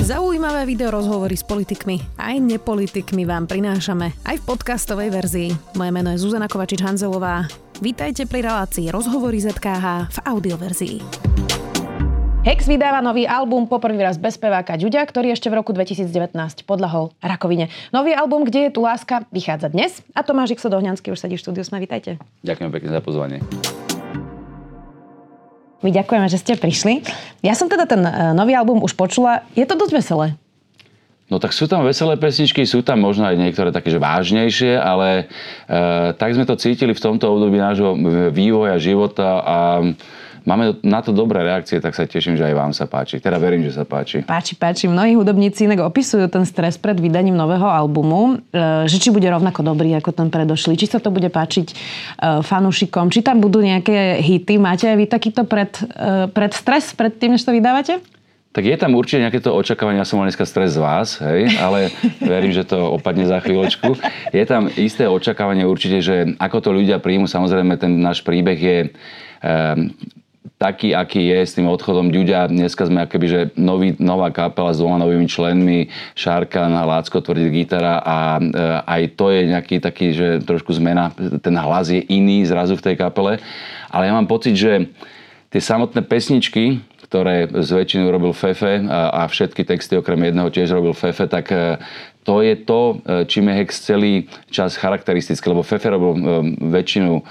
Zaujímavé video rozhovory s politikmi aj nepolitikmi vám prinášame aj v podcastovej verzii. Moje meno je Zuzana Kovačič-Hanzelová. Vítajte pri relácii Rozhovory ZKH v audioverzii. Hex vydáva nový album poprvý raz bez speváka Ďuďa, ktorý ešte v roku 2019 podľahol rakovine. Nový album Kde je tu láska vychádza dnes a Tomáš Ikso Dohňanský už sedí v štúdiu. Sme, vítajte. Ďakujem pekne za pozvanie. My ďakujeme, že ste prišli. Ja som teda ten e, nový album už počula. Je to dosť veselé. No tak sú tam veselé pesničky, sú tam možno aj niektoré také, že vážnejšie, ale e, tak sme to cítili v tomto období nášho vývoja života a máme na to dobré reakcie, tak sa teším, že aj vám sa páči. Teda verím, že sa páči. Páči, páči. Mnohí hudobníci inak opisujú ten stres pred vydaním nového albumu, e, že či bude rovnako dobrý ako ten predošlý, či sa to bude páčiť e, fanúšikom, či tam budú nejaké hity. Máte aj vy takýto pred, e, pred stres, pred tým, než to vydávate? Tak je tam určite nejaké to očakávanie, ja som mal dneska stres z vás, hej, ale verím, že to opadne za chvíľočku. Je tam isté očakávanie určite, že ako to ľudia príjmu, samozrejme ten náš príbeh je taký, aký je s tým odchodom Ďuďa. Dneska sme akoby, že nový, nová kapela s dvoma novými členmi, Šárka na Lácko tvrdí gitara a e, aj to je nejaký taký, že trošku zmena, ten hlas je iný zrazu v tej kapele. Ale ja mám pocit, že tie samotné pesničky, ktoré z väčšiny robil Fefe a, a všetky texty okrem jedného tiež robil Fefe, tak e, to je to, e, čím je Hex celý čas charakteristický, lebo Fefe robil e, väčšinu, e,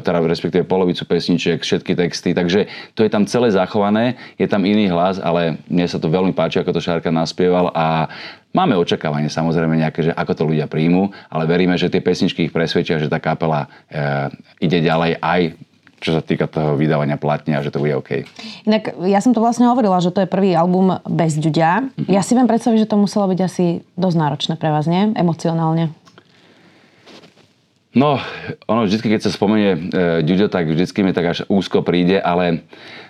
teda respektíve polovicu pesničiek, všetky texty, takže to je tam celé zachované, je tam iný hlas, ale mne sa to veľmi páči, ako to Šárka naspieval a Máme očakávanie samozrejme nejaké, že ako to ľudia príjmu, ale veríme, že tie pesničky ich presvedčia, že tá kapela e, ide ďalej aj čo sa týka toho vydávania platne a že to bude OK. Inak ja som to vlastne hovorila, že to je prvý album bez Ďuďa. Mm-hmm. Ja si viem predstaviť, že to muselo byť asi dosť náročné pre vás, nie? Emocionálne. No, ono vždy, keď sa spomenie e, tak vždycky mi tak až úzko príde, ale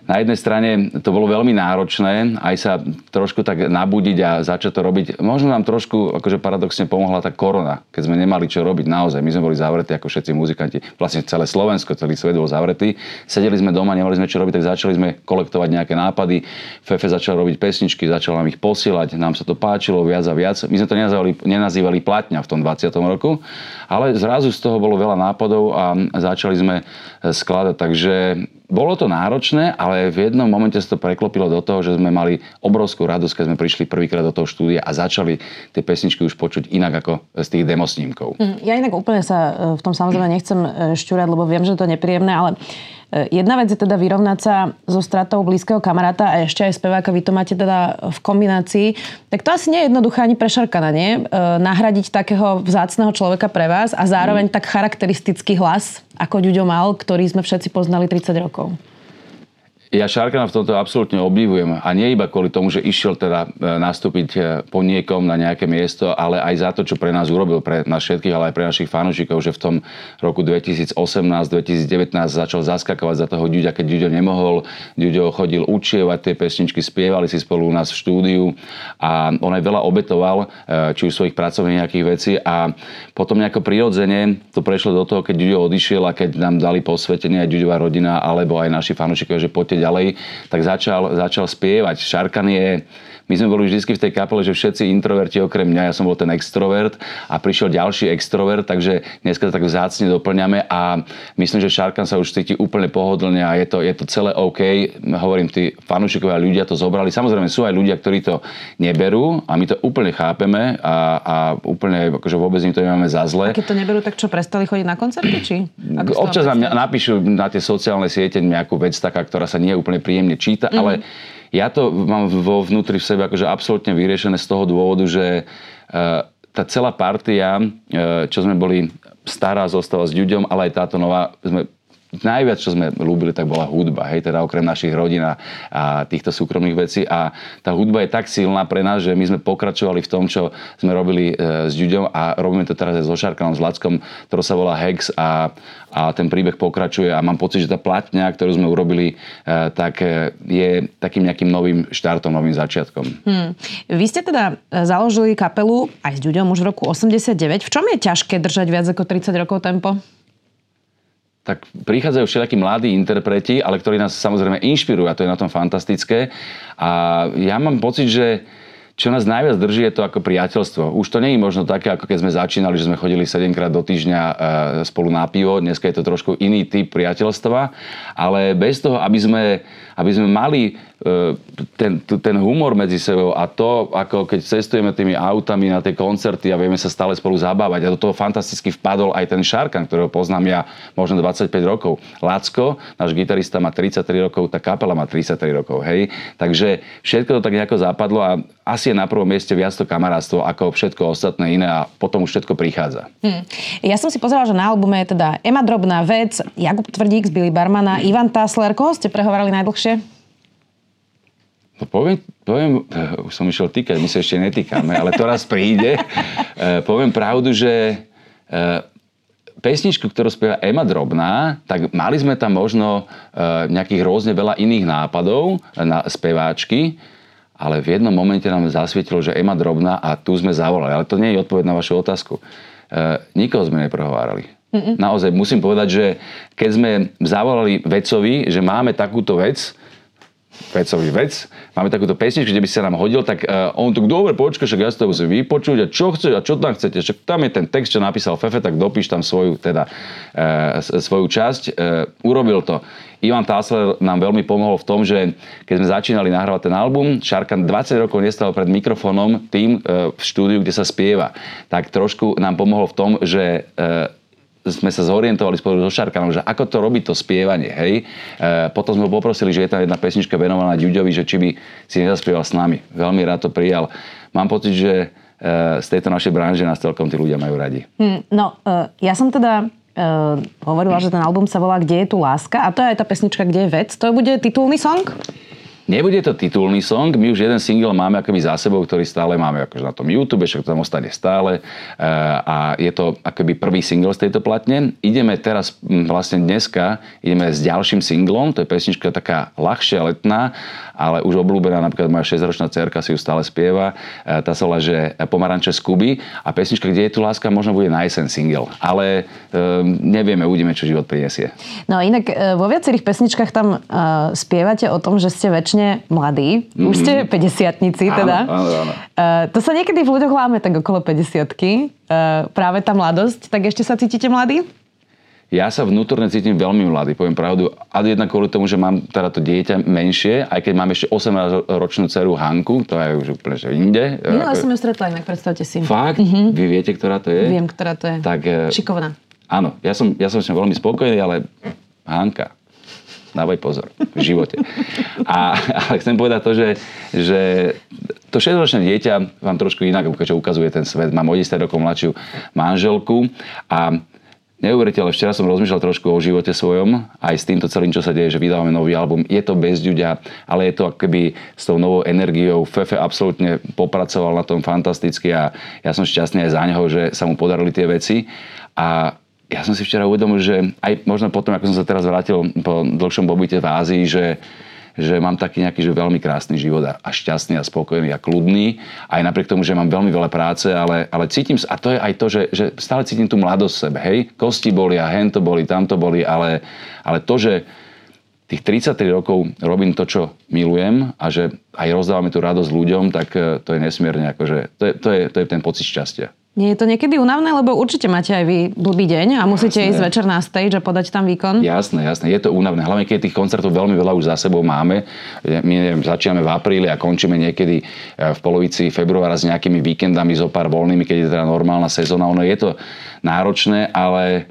na jednej strane to bolo veľmi náročné, aj sa trošku tak nabudiť a začať to robiť. Možno nám trošku, akože paradoxne pomohla tá korona, keď sme nemali čo robiť naozaj. My sme boli zavretí ako všetci muzikanti, vlastne celé Slovensko, celý svet bol zavretý. Sedeli sme doma, nemali sme čo robiť, tak začali sme kolektovať nejaké nápady. Fefe začal robiť pesničky, začal nám ich posielať, nám sa to páčilo viac a viac. My sme to nenazývali, nenazývali platňa v tom 20. roku, ale zrazu z toho bolo veľa nápadov a začali sme skladať. Takže bolo to náročné, ale v jednom momente sa to preklopilo do toho, že sme mali obrovskú radosť, keď sme prišli prvýkrát do toho štúdia a začali tie pesničky už počuť inak ako z tých demosnímkov. Hm, ja inak úplne sa e, v tom samozrejme nechcem e, šťurať, lebo viem, že to je nepríjemné, ale e, Jedna vec je teda vyrovnať sa so stratou blízkeho kamaráta a ešte aj speváka, vy to máte teda v kombinácii. Tak to asi nie je jednoduché ani pre Šarkana, nie? nahradiť takého vzácného človeka pre vás a zároveň mm. tak charakteristický hlas ako Ďuďo mal, ktorý sme všetci poznali 30 rokov. Ja Šarkana v tomto absolútne obdivujem. A nie iba kvôli tomu, že išiel teda e, nastúpiť e, po niekom na nejaké miesto, ale aj za to, čo pre nás urobil, pre nás všetkých, ale aj pre našich fanúšikov, že v tom roku 2018-2019 začal zaskakovať za toho Ďuďa, keď Ďuďo nemohol. Ďuďo chodil učievať tie pesničky, spievali si spolu u nás v štúdiu a on aj veľa obetoval, e, či už svojich pracovných nejakých vecí a potom nejako prirodzene to prešlo do toho, keď Ďuďo odišiel a keď nám dali posvetenie aj Ďuďová rodina alebo aj naši fanúšikovia, že poďte ďalej, tak začal, začal spievať. Šarkan je my sme boli vždy v tej kapele, že všetci introverti okrem mňa, ja som bol ten extrovert a prišiel ďalší extrovert, takže dneska to tak vzácne doplňame a myslím, že Šarkan sa už cíti úplne pohodlne a je to, je to celé OK. Hovorím, tí fanúšikovia ľudia to zobrali. Samozrejme sú aj ľudia, ktorí to neberú a my to úplne chápeme a, a úplne akože vôbec im to nemáme za zle. A keď to neberú, tak čo, prestali chodiť na koncerty? Či? Občas nám napíšu na tie sociálne siete nejakú vec taká, ktorá sa nie úplne príjemne číta, mm-hmm. ale ja to mám vo vnútri v sebe akože absolútne vyriešené z toho dôvodu, že e, tá celá partia, e, čo sme boli stará zostala s ľuďom, ale aj táto nová, sme najviac, čo sme ľúbili, tak bola hudba, hej, teda okrem našich rodín a, týchto súkromných vecí. A tá hudba je tak silná pre nás, že my sme pokračovali v tom, čo sme robili e, s Ďuďom a robíme to teraz aj so Šarkanom, s Lackom, ktorý sa volá Hex a, a ten príbeh pokračuje a mám pocit, že tá platňa, ktorú sme urobili, e, tak e, je takým nejakým novým štartom, novým začiatkom. Hmm. Vy ste teda založili kapelu aj s Ďuďom už v roku 89. V čom je ťažké držať viac ako 30 rokov tempo? Tak prichádzajú všetky mladí interpreti, ale ktorí nás samozrejme inšpirujú a to je na tom fantastické. A ja mám pocit, že čo nás najviac drží, je to ako priateľstvo. Už to nie je možno také, ako keď sme začínali, že sme chodili 7 krát do týždňa e, spolu na pivo. Dneska je to trošku iný typ priateľstva, ale bez toho, aby sme, aby sme mali ten, ten humor medzi sebou a to, ako keď cestujeme tými autami na tie koncerty a vieme sa stále spolu zabávať. A do toho fantasticky vpadol aj ten Šarkan, ktorého poznám ja možno 25 rokov. Lacko, náš gitarista má 33 rokov, tá kapela má 33 rokov, hej. Takže všetko to tak nejako zapadlo a asi je na prvom mieste viac to kamarátstvo ako všetko ostatné iné a potom už všetko prichádza. Hmm. Ja som si pozerala, že na albume je teda Ema Drobná, Vec, Jakub Tvrdík z Billy Barmana, Ivan Tasler. Koho ste prehovorili najdlhšie? No poviem, poviem, uh, už som išiel týkať, my sa ešte netýkame, ale to raz príde. Uh, poviem pravdu, že uh, pesničku, ktorú spieva Ema Drobná, tak mali sme tam možno nejakých rôzne veľa iných nápadov na speváčky, ale v jednom momente nám zasvietilo, že Ema Drobná a tu sme zavolali. Ale to nie je odpoveď na vašu otázku. Nikoho sme neprohovárali. Mm-mm. Naozaj musím povedať, že keď sme zavolali vecovi, že máme takúto vec, vecový vec. Máme takúto pesničku, kde by sa nám hodil, tak uh, on tu dobre počka, však ja si to musím vypočuť a čo chce a čo tam chcete, však tam je ten text, čo napísal Fefe, tak dopíš tam svoju, teda, uh, svoju časť. Uh, urobil to. Ivan Tásler nám veľmi pomohol v tom, že keď sme začínali nahrávať ten album, Šarkan 20 rokov nestal pred mikrofónom tým uh, v štúdiu, kde sa spieva. Tak trošku nám pomohol v tom, že uh, sme sa zorientovali spolu so Šarkanom, že ako to robí to spievanie, hej. E, potom sme ho poprosili, že je tam jedna pesnička venovaná Ďuďovi, že či by si nezaspieval s nami. Veľmi rád to prijal. Mám pocit, že e, z tejto našej branže nás celkom tí ľudia majú radi. Hmm, no, e, ja som teda e, hovorila, že ten album sa volá Kde je tu láska a to je aj tá pesnička Kde je vec. To bude titulný song? Nebude to titulný song, my už jeden single máme akoby za sebou, ktorý stále máme akože na tom YouTube, však to tam ostane stále eh, a je to akoby prvý single z tejto platne. Ideme teraz hm, vlastne dneska, ideme s ďalším singlom, to je pesnička taká ľahšia, letná, ale už obľúbená, napríklad moja 6-ročná cerka si ju stále spieva, eh, tá sa volá, že Pomaranče z Kuby a pesnička Kde je tu láska možno bude na jesen single, ale um, nevieme, uvidíme, čo život prinesie. No inak vo viacerých pesničkách tam spievate o tom, že ste väčšine strašne mladí. Mm-hmm. Už ste 50 teda. Áno, áno, áno. Uh, to sa niekedy v ľuďoch láme tak okolo 50 uh, práve tá mladosť. Tak ešte sa cítite mladí? Ja sa vnútorne cítim veľmi mladý, poviem pravdu. A jedna kvôli tomu, že mám teda to dieťa menšie, aj keď mám ešte 18-ročnú dceru Hanku, to je už úplne že inde. Minule som ju stretla inak, predstavte si. Fakt? Mm-hmm. Vy viete, ktorá to je? Viem, ktorá to je. Tak, Šikovná. Áno, ja som, ja som s ňou veľmi spokojný, ale Hanka, dávaj pozor v živote. A, ale chcem povedať to, že, že to 6-ročné dieťa vám trošku inak ukazuje ten svet. Mám o 10 rokov mladšiu manželku a Neuveriteľne, včera som rozmýšľal trošku o živote svojom, aj s týmto celým, čo sa deje, že vydávame nový album. Je to bez ďuďa, ale je to akoby s tou novou energiou. Fefe absolútne popracoval na tom fantasticky a ja som šťastný aj za neho, že sa mu podarili tie veci. A ja som si včera uvedomil, že aj možno potom, ako som sa teraz vrátil po dlhšom pobyte v Ázii, že, že mám taký nejaký že veľmi krásny život a, a šťastný a spokojný a kľudný. Aj napriek tomu, že mám veľmi veľa práce, ale, ale cítim a to je aj to, že, že stále cítim tú mladosť v sebe, hej. Kosti boli a hen to boli, tamto boli, ale, ale to, že tých 33 rokov robím to, čo milujem a že aj rozdávame tú radosť ľuďom, tak eh, to je nesmierne, akože, to je, to je, to je ten pocit šťastia. Nie je to niekedy únavné, lebo určite máte aj vy blbý deň a musíte jasné. ísť večer na stage a podať tam výkon? Jasné, jasné, je to únavné. Hlavne keď tých koncertov veľmi veľa už za sebou máme. My neviem, začíname v apríli a končíme niekedy e, v polovici februára s nejakými víkendami, zo pár voľnými, keď je teda normálna sezóna. Ono je to náročné, ale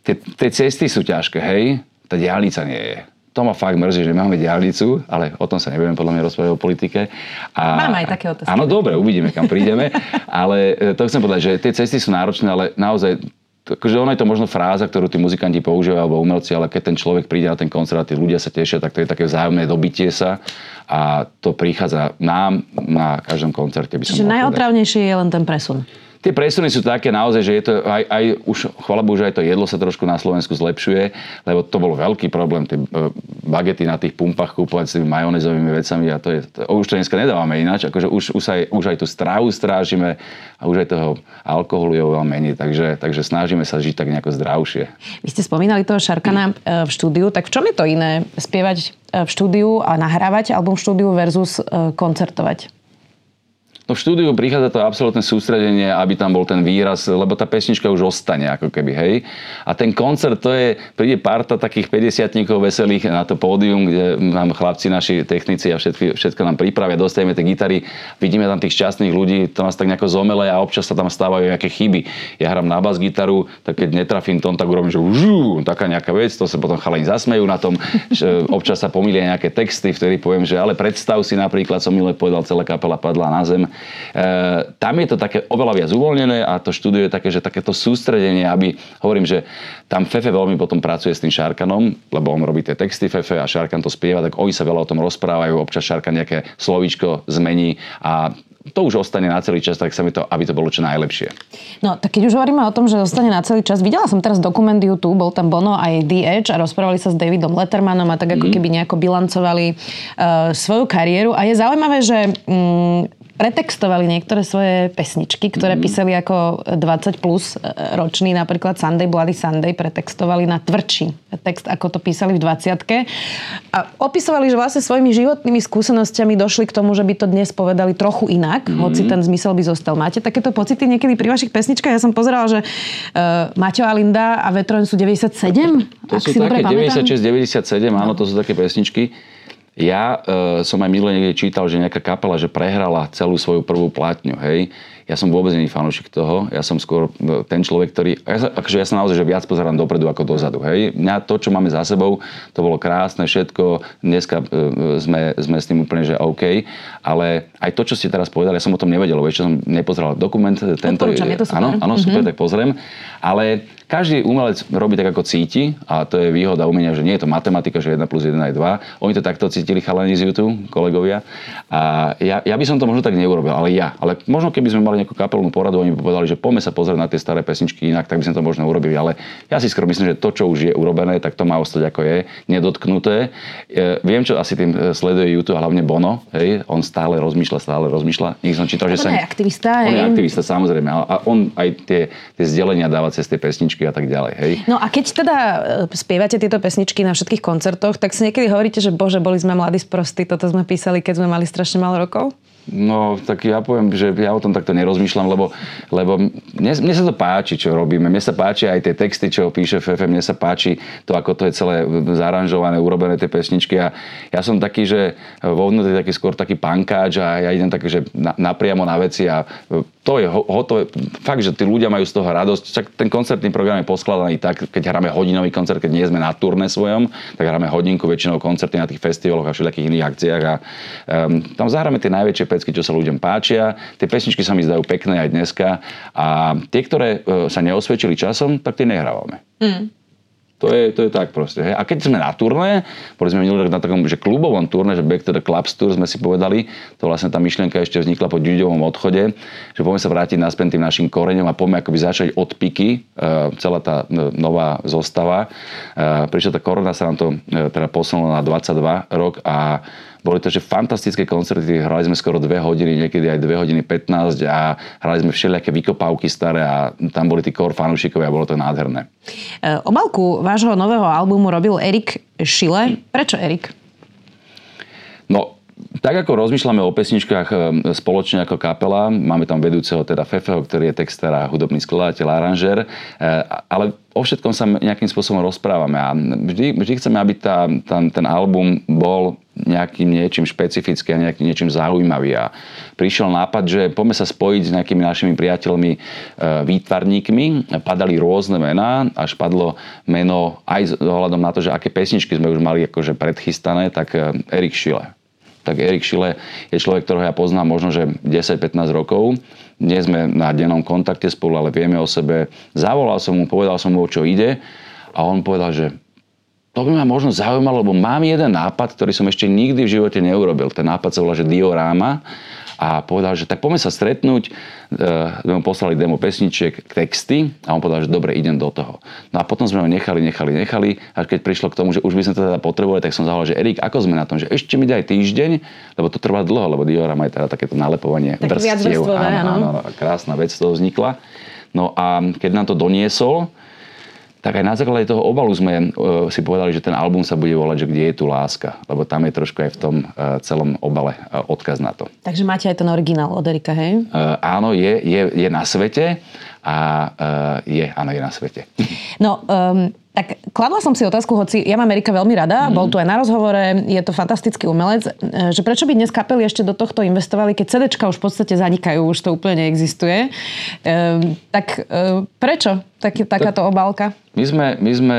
tie, tie cesty sú ťažké, hej? Tá diálnica nie je to ma fakt mrzí, že máme diálnicu, ale o tom sa nebudeme podľa mňa rozprávať o politike. A, Mám aj také otázky. Áno, dobre, uvidíme, kam prídeme. ale e, to chcem povedať, že tie cesty sú náročné, ale naozaj Takže ono je to možno fráza, ktorú tí muzikanti používajú alebo umelci, ale keď ten človek príde na ten koncert a tí ľudia sa tešia, tak to je také vzájomné dobitie sa a to prichádza nám na každom koncerte. By som Čiže najotravnejšie je len ten presun. Tie presuny sú také naozaj, že je to aj, aj už, chvala Bohu, že aj to jedlo sa trošku na Slovensku zlepšuje, lebo to bol veľký problém, tie e, bagety na tých pumpách kúpovať s tými majonezovými vecami a to je, to, už to dneska nedávame ináč, akože už, už, aj, už aj tú strávu strážime a už aj toho alkoholu je oveľa menej, takže, takže snažíme sa žiť tak nejako zdravšie. Vy ste spomínali toho Šarkana e, v štúdiu, tak v čom je to iné spievať e, v štúdiu a nahrávať album v štúdiu versus koncertovať? V štúdiu prichádza to absolútne sústredenie, aby tam bol ten výraz, lebo tá pesnička už ostane ako keby, hej. A ten koncert, to je, príde parta takých 50 veselých na to pódium, kde nám chlapci, naši technici a všetky, všetko nám pripravia, dostaneme tie gitary, vidíme tam tých šťastných ľudí, to nás tak nejako zomele a občas sa tam stávajú nejaké chyby. Ja hrám na bas gitaru, tak keď netrafím tón, tak urobím, že užú, taká nejaká vec, to sa potom chalani zasmejú na tom, že občas sa pomýlia nejaké texty, vtedy poviem, že ale predstav si napríklad, som milé povedal, celá kapela padla na zem. E, tam je to také oveľa viac uvoľnené a to štúdio je také, že takéto sústredenie, aby, hovorím, že tam Fefe veľmi potom pracuje s tým Šarkanom, lebo on robí tie texty Fefe a Šarkan to spieva, tak oni sa veľa o tom rozprávajú, občas Šarkan nejaké slovíčko zmení a to už ostane na celý čas, tak sa mi to, aby to bolo čo najlepšie. No, tak keď už hovoríme o tom, že ostane na celý čas, videla som teraz dokument YouTube, bol tam Bono aj The Edge a rozprávali sa s Davidom Lettermanom a tak ako mm. keby nejako bilancovali uh, svoju kariéru. A je zaujímavé, že um, pretextovali niektoré svoje pesničky, ktoré mm. písali ako 20 plus e, ročný, napríklad Sunday Bloody Sunday, pretextovali na tvrdší text, ako to písali v 20 A opisovali, že vlastne svojimi životnými skúsenostiami došli k tomu, že by to dnes povedali trochu inak, mm. hoci ten zmysel by zostal. Máte takéto pocity niekedy pri vašich pesničkách? Ja som pozerala, že uh, Maťo a Linda a Vetroň sú 97? To sú také 96-97, áno, to sú také pesničky ja e, som aj minule niekde čítal, že nejaká kapela, že prehrala celú svoju prvú platňu, hej. Ja som vôbec není fanúšik toho. Ja som skôr e, ten človek, ktorý... Ja sa, akože ja sa naozaj že viac pozerám dopredu ako dozadu, hej. Mňa to, čo máme za sebou, to bolo krásne všetko. Dneska e, sme, sme s tým úplne, že OK. Ale aj to, čo ste teraz povedali, ja som o tom nevedel, ešte som nepozeral dokument. Tento, je to super. Áno, áno, super, mm-hmm. tak pozriem. Ale každý umelec robí tak, ako cíti a to je výhoda umenia, že nie je to matematika, že 1 plus 1 je 2. Oni to takto cítili chalani z YouTube, kolegovia. A ja, ja by som to možno tak neurobil, ale ja. Ale možno keby sme mali nejakú kapelnú poradu, oni by povedali, že poďme sa pozrieť na tie staré pesničky inak, tak by sme to možno urobili. Ale ja si skoro myslím, že to, čo už je urobené, tak to má ostať ako je, nedotknuté. E, viem, čo asi tým e, sleduje YouTube, hlavne Bono. Hej? On stále rozmýšľa, stále rozmýšľa. Nech som čítal, že sa... On je aktivista. On je aktivista, samozrejme. A on aj tie, tie zdelenia dáva cez tie pesničky a tak ďalej. Hej. No a keď teda e, spievate tieto pesničky na všetkých koncertoch, tak si niekedy hovoríte, že bože, boli sme mladí sprostí, toto sme písali, keď sme mali strašne málo rokov? No, tak ja poviem, že ja o tom takto nerozmýšľam, lebo, lebo mne, mne sa to páči, čo robíme. Mne sa páči aj tie texty, čo píše Fefe, mne sa páči to, ako to je celé zaranžované, urobené tie pesničky. A ja som taký, že vo vnútri taký skôr taký pankáč a ja idem taký, že na, napriamo na veci a to je hotové. Fakt, že tí ľudia majú z toho radosť. Čak ten koncertný program je poskladaný tak, keď hráme hodinový koncert, keď nie sme na turné svojom, tak hráme hodinku väčšinou koncerty na tých festivaloch a všelijakých iných akciách a um, tam zahráme tie najväčšie pecky, čo sa ľuďom páčia. Tie pesničky sa mi zdajú pekné aj dneska a tie, ktoré uh, sa neosvedčili časom, tak tie nehrávame. Mm. To je, to je tak proste. Hej. A keď sme na turné, boli sme minulý rok na takom že klubovom turné, že Back to the Clubs Tour sme si povedali, to vlastne tá myšlienka ešte vznikla po Ďuďovom odchode, že poďme sa vrátiť naspäť tým našim koreňom a poďme akoby začať od piky, uh, celá tá uh, nová zostava. Uh, prišla tá korona, sa nám to uh, teda posunula na 22 rok a boli to, že fantastické koncerty, hrali sme skoro 2 hodiny, niekedy aj 2 hodiny 15 a hrali sme všelijaké vykopávky staré a tam boli tí core fanúšikovia a bolo to nádherné. E, Obalku vášho nového albumu robil Erik Šile. Prečo Erik? No, tak ako rozmýšľame o pesničkách e, spoločne ako kapela, máme tam vedúceho teda Fefeho, ktorý je texter a hudobný skladateľ, aranžér, e, ale o všetkom sa nejakým spôsobom rozprávame a vždy, vždy chceme, aby tá, tá, ten album bol nejakým niečím špecifickým a nejakým niečím zaujímavý. A prišiel nápad, že poďme sa spojiť s nejakými našimi priateľmi e, výtvarníkmi. Padali rôzne mená, až padlo meno aj s ohľadom na to, že aké pesničky sme už mali akože predchystané, tak e, Erik Šile. Tak Erik Šile je človek, ktorého ja poznám možno, že 10-15 rokov. Nie sme na dennom kontakte spolu, ale vieme o sebe. Zavolal som mu, povedal som mu, o čo ide a on povedal, že to by ma možno zaujímalo, lebo mám jeden nápad, ktorý som ešte nikdy v živote neurobil. Ten nápad sa volá, že Dioráma a povedal, že tak poďme sa stretnúť, e, mu poslali demo pesničiek, texty a on povedal, že dobre, idem do toho. No a potom sme ho nechali, nechali, nechali, až keď prišlo k tomu, že už by sme to teda potrebovali, tak som zavolal, že Erik, ako sme na tom, že ešte mi daj týždeň, lebo to trvá dlho, lebo Diorama je teda takéto nalepovanie tak vrstiev. Áno, áno, áno, krásna vec z toho vznikla. No a keď nám to doniesol, tak aj na základe toho obalu sme uh, si povedali, že ten album sa bude volať, že kde je tu láska, lebo tam je trošku aj v tom uh, celom obale uh, odkaz na to. Takže máte aj ten originál od Erika, hej? Uh, áno, je, je, je na svete a uh, je, áno, je na svete. No, um, tak kladla som si otázku, hoci ja mám Erika veľmi rada, mm. bol tu aj na rozhovore, je to fantastický umelec, že prečo by dnes kapely ešte do tohto investovali, keď CDčka už v podstate zanikajú, už to úplne neexistuje. Ehm, tak e, prečo tak, takáto obálka? My sme, my sme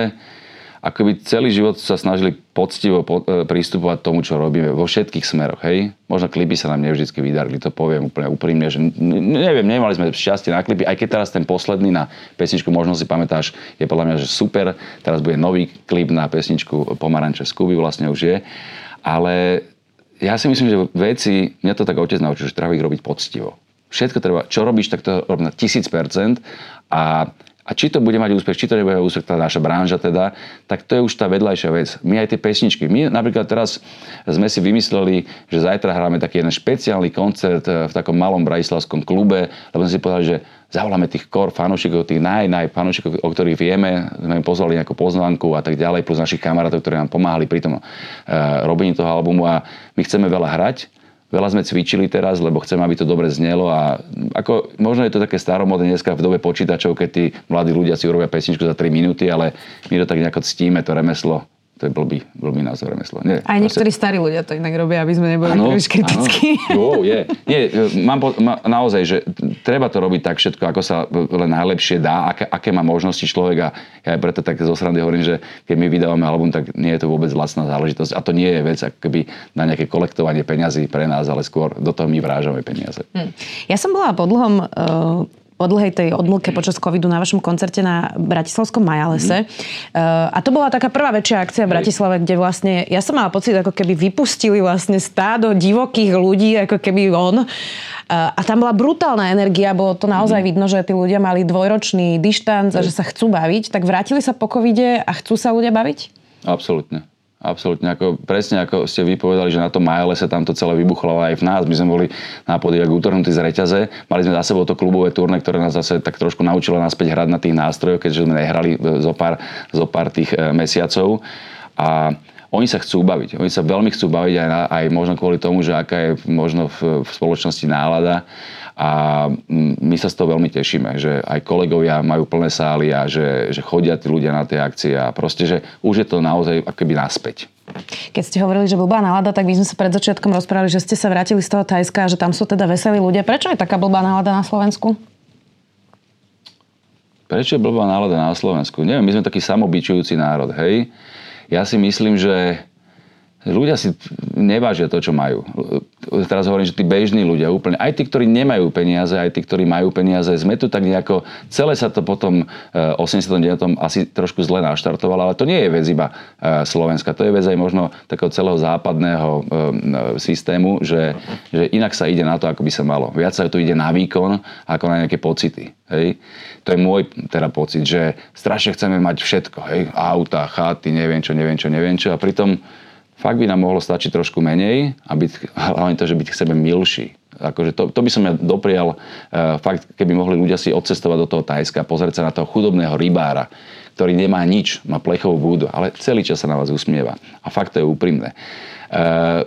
akoby celý život sa snažili poctivo e, pristupovať tomu, čo robíme vo všetkých smeroch, hej. Možno klipy sa nám nevždy vydarili, to poviem úplne úprimne, že neviem, nemali sme šťastie na klipy, aj keď teraz ten posledný na pesničku, možno si pamätáš, je podľa mňa, že super, teraz bude nový klip na pesničku Pomaranče z Kuby, vlastne už je, ale ja si myslím, že veci, mňa to tak otec naučil, že treba ich robiť poctivo. Všetko treba, čo robíš, tak to rob na tisíc percent a a či to bude mať úspech, či to nebude úspech, tá naša branža teda, tak to je už tá vedľajšia vec. My aj tie pesničky. My napríklad teraz sme si vymysleli, že zajtra hráme taký jeden špeciálny koncert eh, v takom malom bratislavskom klube, lebo sme si povedali, že zavoláme tých kor fanúšikov, tých naj, naj fanúšikov, o ktorých vieme, sme im pozvali nejakú pozvánku a tak ďalej, plus našich kamarátov, ktorí nám pomáhali pri tom uh, robení toho albumu a my chceme veľa hrať Veľa sme cvičili teraz, lebo chceme, aby to dobre znelo a ako, možno je to také staromodné dneska v dobe počítačov, keď tí mladí ľudia si urobia pesničku za 3 minúty, ale my to tak nejako ctíme, to remeslo to je blbý, blbý názor remeslo. Nie, Aj niektorí proste... starí ľudia to inak robia, aby sme neboli ano, príliš kritickí. Jo, je. Nie, mám po, ma, naozaj, že treba to robiť tak všetko, ako sa len najlepšie dá, aké, aké má možnosti človek a ja preto tak zo srandy hovorím, že keď my vydávame album, tak nie je to vôbec lacná záležitosť a to nie je vec akoby na nejaké kolektovanie peňazí pre nás, ale skôr do toho my vrážame peniaze. Hm. Ja som bola po dlhom uh po dlhej tej odmlke počas covidu na vašom koncerte na Bratislavskom Majalese. Mm. Uh, a to bola taká prvá väčšia akcia v Bratislave, kde vlastne, ja som mala pocit, ako keby vypustili vlastne stádo divokých ľudí, ako keby on. Uh, a tam bola brutálna energia, bolo to naozaj mm. vidno, že tí ľudia mali dvojročný dištanc a že sa chcú baviť. Tak vrátili sa po covide a chcú sa ľudia baviť? Absolútne. Absolútne, ako, presne ako ste vypovedali, že na tom Majale sa tamto celé vybuchlo aj v nás. My sme boli na ako utrhnutí z reťaze. Mali sme za sebou to klubové turné, ktoré nás zase tak trošku naučilo naspäť hrať na tých nástrojoch, keďže sme nehrali zo pár, zo pár tých e, mesiacov. A oni sa chcú baviť. Oni sa veľmi chcú baviť aj, na, aj možno kvôli tomu, že aká je možno v, v spoločnosti nálada a my sa z toho veľmi tešíme, že aj kolegovia majú plné sály a že, že chodia tí ľudia na tie akcie a proste, že už je to naozaj akoby naspäť. Keď ste hovorili, že blbá nálada, tak my sme sa pred začiatkom rozprávali, že ste sa vrátili z toho Tajska a že tam sú teda veselí ľudia. Prečo je taká blbá nálada na Slovensku? Prečo je blbá nálada na Slovensku? Neviem, my sme taký samobičujúci národ, hej. Ja si myslím, že ľudia si nevážia to, čo majú. Teraz hovorím, že tí bežní ľudia úplne, aj tí, ktorí nemajú peniaze, aj tí, ktorí majú peniaze, sme tu tak nejako, celé sa to potom 89. Eh, asi trošku zle naštartovalo, ale to nie je vec iba eh, Slovenska, to je vec aj možno takého celého západného eh, systému, že, že inak sa ide na to, ako by sa malo. Viac sa tu ide na výkon, ako na nejaké pocity. Hej. To je môj teda pocit, že strašne chceme mať všetko. Hej. Auta, chaty, neviem čo, neviem čo, neviem čo. A pritom fakt by nám mohlo stačiť trošku menej a byť, hlavne to, že byť k sebe milší. Akože to, to by som ja doprial, uh, fakt, keby mohli ľudia si odcestovať do toho Tajska, pozrieť sa na toho chudobného rybára, ktorý nemá nič, má plechovú búdu, ale celý čas sa na vás usmieva. A fakt to je úprimné. Uh,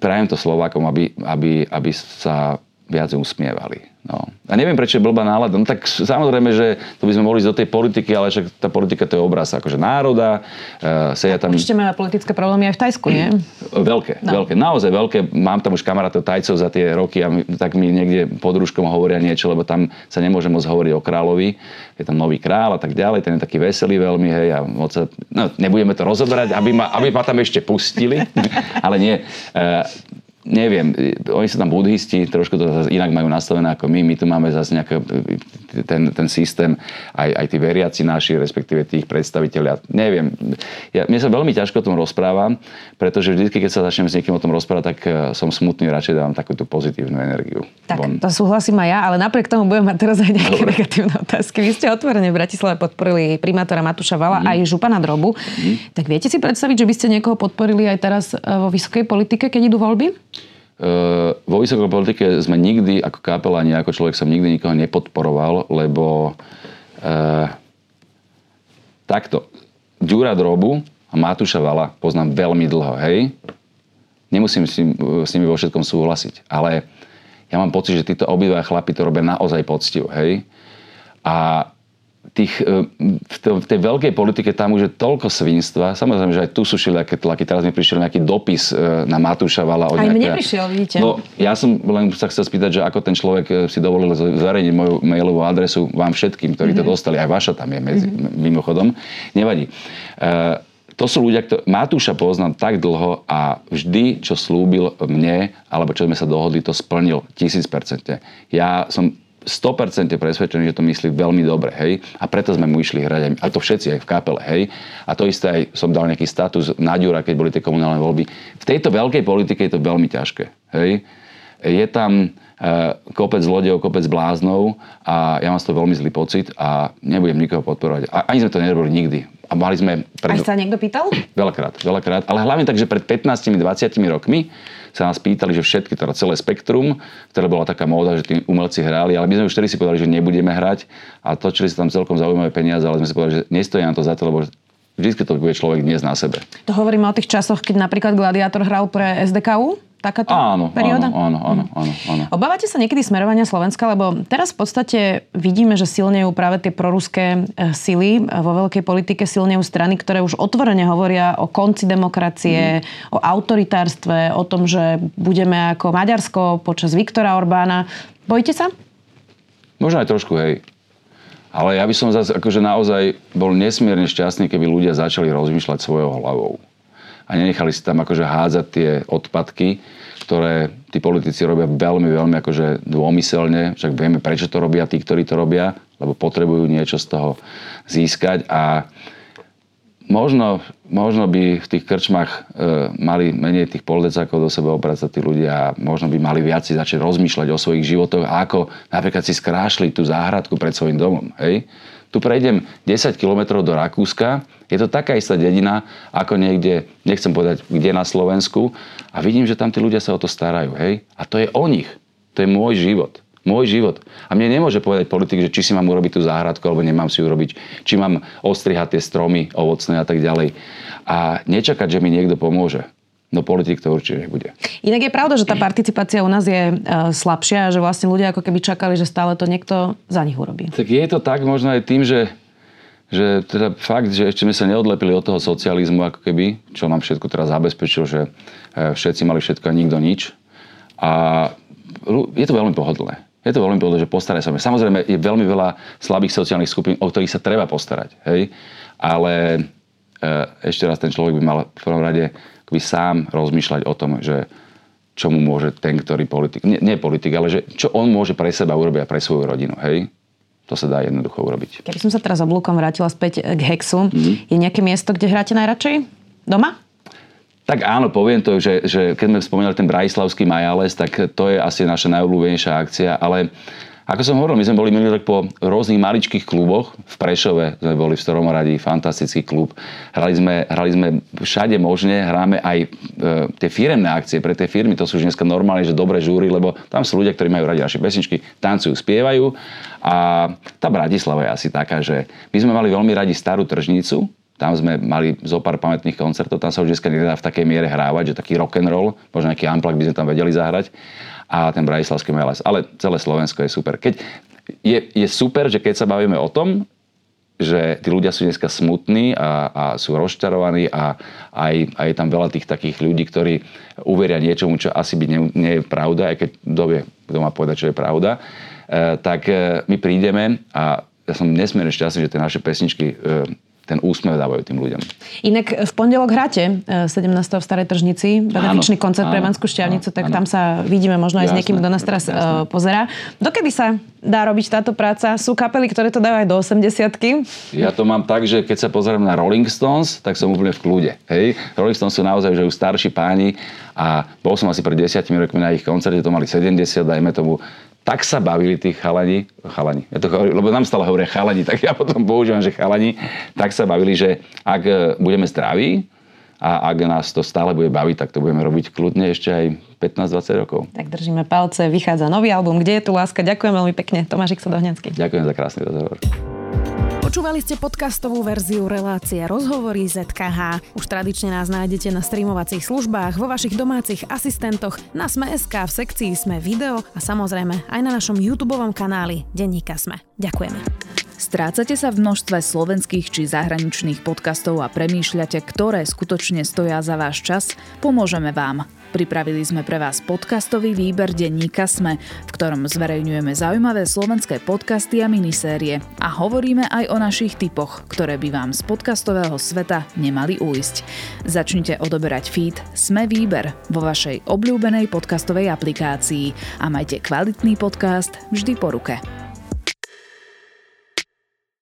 prajem to Slovákom, aby, aby, aby sa viac usmievali. No. A neviem, prečo je blbá nálada. No tak samozrejme, že to by sme mohli ísť do tej politiky, ale však tá politika to je obraz akože národa. Uh, sedia tam... Určite máme politické problémy aj v Tajsku, nie? Veľké, no. veľké. Naozaj veľké. Mám tam už kamarátov Tajcov za tie roky a my, tak mi niekde pod rúškom hovoria niečo, lebo tam sa nemôže moc hovoriť o kráľovi. Je tam nový král a tak ďalej. Ten je taký veselý veľmi, hej. A moc sa, no, nebudeme to rozoberať, aby ma, aby ma tam ešte pustili. ale nie. Uh, neviem, oni sú tam budhisti, trošku to zase inak majú nastavené ako my. My tu máme zase nejaký ten, ten systém, aj, aj tí veriaci naši, respektíve tých predstaviteľia. Neviem, ja, mne sa veľmi ťažko o tom rozprávam, pretože vždy, keď sa začnem s niekým o tom rozprávať, tak eh, som smutný, radšej dávam takúto pozitívnu energiu. Tak, bon. to súhlasím aj ja, ale napriek tomu budem mať teraz aj nejaké Dobre. negatívne otázky. Vy ste otvorene v Bratislave podporili primátora Matúša Vala mm. aj župana Drobu. Mm. Tak viete si predstaviť, že by ste niekoho podporili aj teraz eh, vo vysokej politike, keď idú voľby? Vo vysokej politike sme nikdy, ako kapela, ani ako človek som nikdy nikoho nepodporoval, lebo uh, takto. Ďura Drobu a Matúša Vala poznám veľmi dlho, hej. Nemusím s, ním, s nimi vo všetkom súhlasiť, ale ja mám pocit, že títo obidva chlapi to robia naozaj poctivo, hej. A tých, e, v, tej veľkej politike tam už je toľko svinstva. Samozrejme, že aj tu sú všelijaké tlaky. Teraz mi prišiel nejaký dopis e, na Matúša Vala. Od aj nejaké... mne prišiel, vidíte. No, ja som len sa chcel spýtať, že ako ten človek e, si dovolil zverejniť moju mailovú adresu vám všetkým, ktorí mm-hmm. to mhm. dostali. Aj vaša tam je medzi, mm-hmm. mimochodom. Nevadí. Uh, to sú ľudia, ktorí... Matúša poznám tak dlho a vždy, čo slúbil mne, alebo čo sme sa dohodli, to splnil tisíc percente. Ja som 100% presvedčený, že to myslí veľmi dobre, hej. A preto sme mu išli hrať, a to všetci aj v kapele, hej. A to isté aj som dal nejaký status na Ďura, keď boli tie komunálne voľby. V tejto veľkej politike je to veľmi ťažké, hej. Je tam kopec zlodejov, kopec bláznov a ja mám z toho veľmi zlý pocit a nebudem nikoho podporovať. A ani sme to nerobili nikdy. A mali sme... Pred... Aj sa niekto pýtal? Veľakrát, veľakrát. Ale hlavne tak, že pred 15-20 rokmi sa nás pýtali, že všetky, teda celé spektrum, ktoré bola taká móda, že tí umelci hrali, ale my sme už vtedy si povedali, že nebudeme hrať a točili sa tam celkom zaujímavé peniaze, ale sme si povedali, že nestojí nám to za to, lebo vždy to bude človek dnes na sebe. To hovoríme o tých časoch, keď napríklad Gladiátor hral pre SDKU? Takáto áno, perióda? Áno, áno, áno, áno. Obávate sa niekedy smerovania Slovenska, lebo teraz v podstate vidíme, že silnejú práve tie proruské e, sily vo veľkej politike, silnejú strany, ktoré už otvorene hovoria o konci demokracie, mm. o autoritárstve, o tom, že budeme ako Maďarsko počas Viktora Orbána. Bojíte sa? Možno aj trošku, hej. Ale ja by som zase akože naozaj bol nesmierne šťastný, keby ľudia začali rozmýšľať svojou hlavou a nenechali si tam akože hádzať tie odpadky, ktoré tí politici robia veľmi, veľmi akože dômyselne, však vieme, prečo to robia tí, ktorí to robia, lebo potrebujú niečo z toho získať a možno, možno by v tých krčmách e, mali menej tých poldecákov do seba obracať tí ľudia a možno by mali viac si začať rozmýšľať o svojich životoch a ako napríklad si skrášli tú záhradku pred svojim domom. Hej? Tu prejdem 10 km do Rakúska, je to taká istá dedina, ako niekde, nechcem povedať, kde na Slovensku. A vidím, že tam tí ľudia sa o to starajú. Hej? A to je o nich. To je môj život. Môj život. A mne nemôže povedať politik, že či si mám urobiť tú záhradku, alebo nemám si urobiť, či mám ostrihať tie stromy ovocné a tak ďalej. A nečakať, že mi niekto pomôže. No politik to určite nebude. Inak je pravda, že tá participácia u nás je e, slabšia a že vlastne ľudia ako keby čakali, že stále to niekto za nich urobí. Tak je to tak možno aj tým, že že teda fakt, že ešte sme sa neodlepili od toho socializmu ako keby, čo nám všetko teraz zabezpečil, že e, všetci mali všetko a nikto nič. A je to veľmi pohodlné. Je to veľmi pohodlné, že postaraj sa. Samozrejme, je veľmi veľa slabých sociálnych skupín, o ktorých sa treba postarať. Hej? Ale e, ešte raz, ten človek by mal v prvom rade akoby sám rozmýšľať o tom, že čo mu môže ten, ktorý politik, nie, nie politik, ale že čo on môže pre seba urobiť a pre svoju rodinu. Hej? To sa dá jednoducho urobiť. Keby som sa teraz oblúkom vrátila späť k Hexu, mm-hmm. je nejaké miesto, kde hráte najradšej? Doma? Tak áno, poviem to, že, že keď sme spomínali ten Brajslavský Majales, tak to je asi naša najobľúbenejšia akcia, ale ako som hovoril, my sme boli minulý rok po rôznych maličkých kluboch. V Prešove sme boli v Storomoradí, fantastický klub. Hrali sme, hrali sme všade možne, hráme aj e, tie firemné akcie pre tie firmy. To sú už dneska normálne, že dobré žúry, lebo tam sú ľudia, ktorí majú radi naše pesničky, tancujú, spievajú. A tá Bratislava je asi taká, že my sme mali veľmi radi starú tržnicu, tam sme mali zo pár pamätných koncertov, tam sa už dneska nedá v takej miere hrávať, že taký rock and roll, možno nejaký amplak by sme tam vedeli zahrať a ten Bratislavský MLS. Ale celé Slovensko je super. Keď, je, je super, že keď sa bavíme o tom, že tí ľudia sú dneska smutní a, a sú rozčarovaní a aj, aj je tam veľa tých takých ľudí, ktorí uveria niečomu, čo asi by nie, nie je pravda, aj keď kto vie, kto má povedať, čo je pravda, e, tak e, my prídeme a ja som nesmierne šťastný, že tie naše pesničky e, ten úsmev dávajú tým ľuďom. Inak v pondelok hráte 17. E, v Starej tržnici, benefičný koncert áno, pre Banskú šťavnicu, tak áno. tam sa vidíme možno aj jasné, s niekým, kto nás teraz jasné. E, pozera. Dokedy sa dá robiť táto práca? Sú kapely, ktoré to dávajú aj do 80 Ja to mám tak, že keď sa pozerám na Rolling Stones, tak som úplne v kľude. Hej? Rolling Stones sú naozaj že už starší páni a bol som asi pred desiatimi rokmi na ich koncerte, to mali 70, dajme tomu tak sa bavili tí chalani, chalani, ja to lebo nám stále hovoria chalani, tak ja potom používam, že chalani, tak sa bavili, že ak e, budeme zdraví a ak nás to stále bude baviť, tak to budeme robiť kľudne ešte aj 15-20 rokov. Tak držíme palce, vychádza nový album, Kde je tu láska? Ďakujem veľmi pekne, Tomášik Sadohňanský. Ďakujem za krásny rozhovor. Počúvali ste podcastovú verziu relácie Rozhovory ZKH. Už tradične nás nájdete na streamovacích službách, vo vašich domácich asistentoch, na Sme.sk, v sekcii Sme video a samozrejme aj na našom YouTube kanáli Denníka Sme. Ďakujeme. Strácate sa v množstve slovenských či zahraničných podcastov a premýšľate, ktoré skutočne stoja za váš čas? Pomôžeme vám. Pripravili sme pre vás podcastový výber denníka Sme, v ktorom zverejňujeme zaujímavé slovenské podcasty a minisérie a hovoríme aj o našich typoch, ktoré by vám z podcastového sveta nemali újsť. Začnite odoberať feed Sme výber vo vašej obľúbenej podcastovej aplikácii a majte kvalitný podcast vždy po ruke.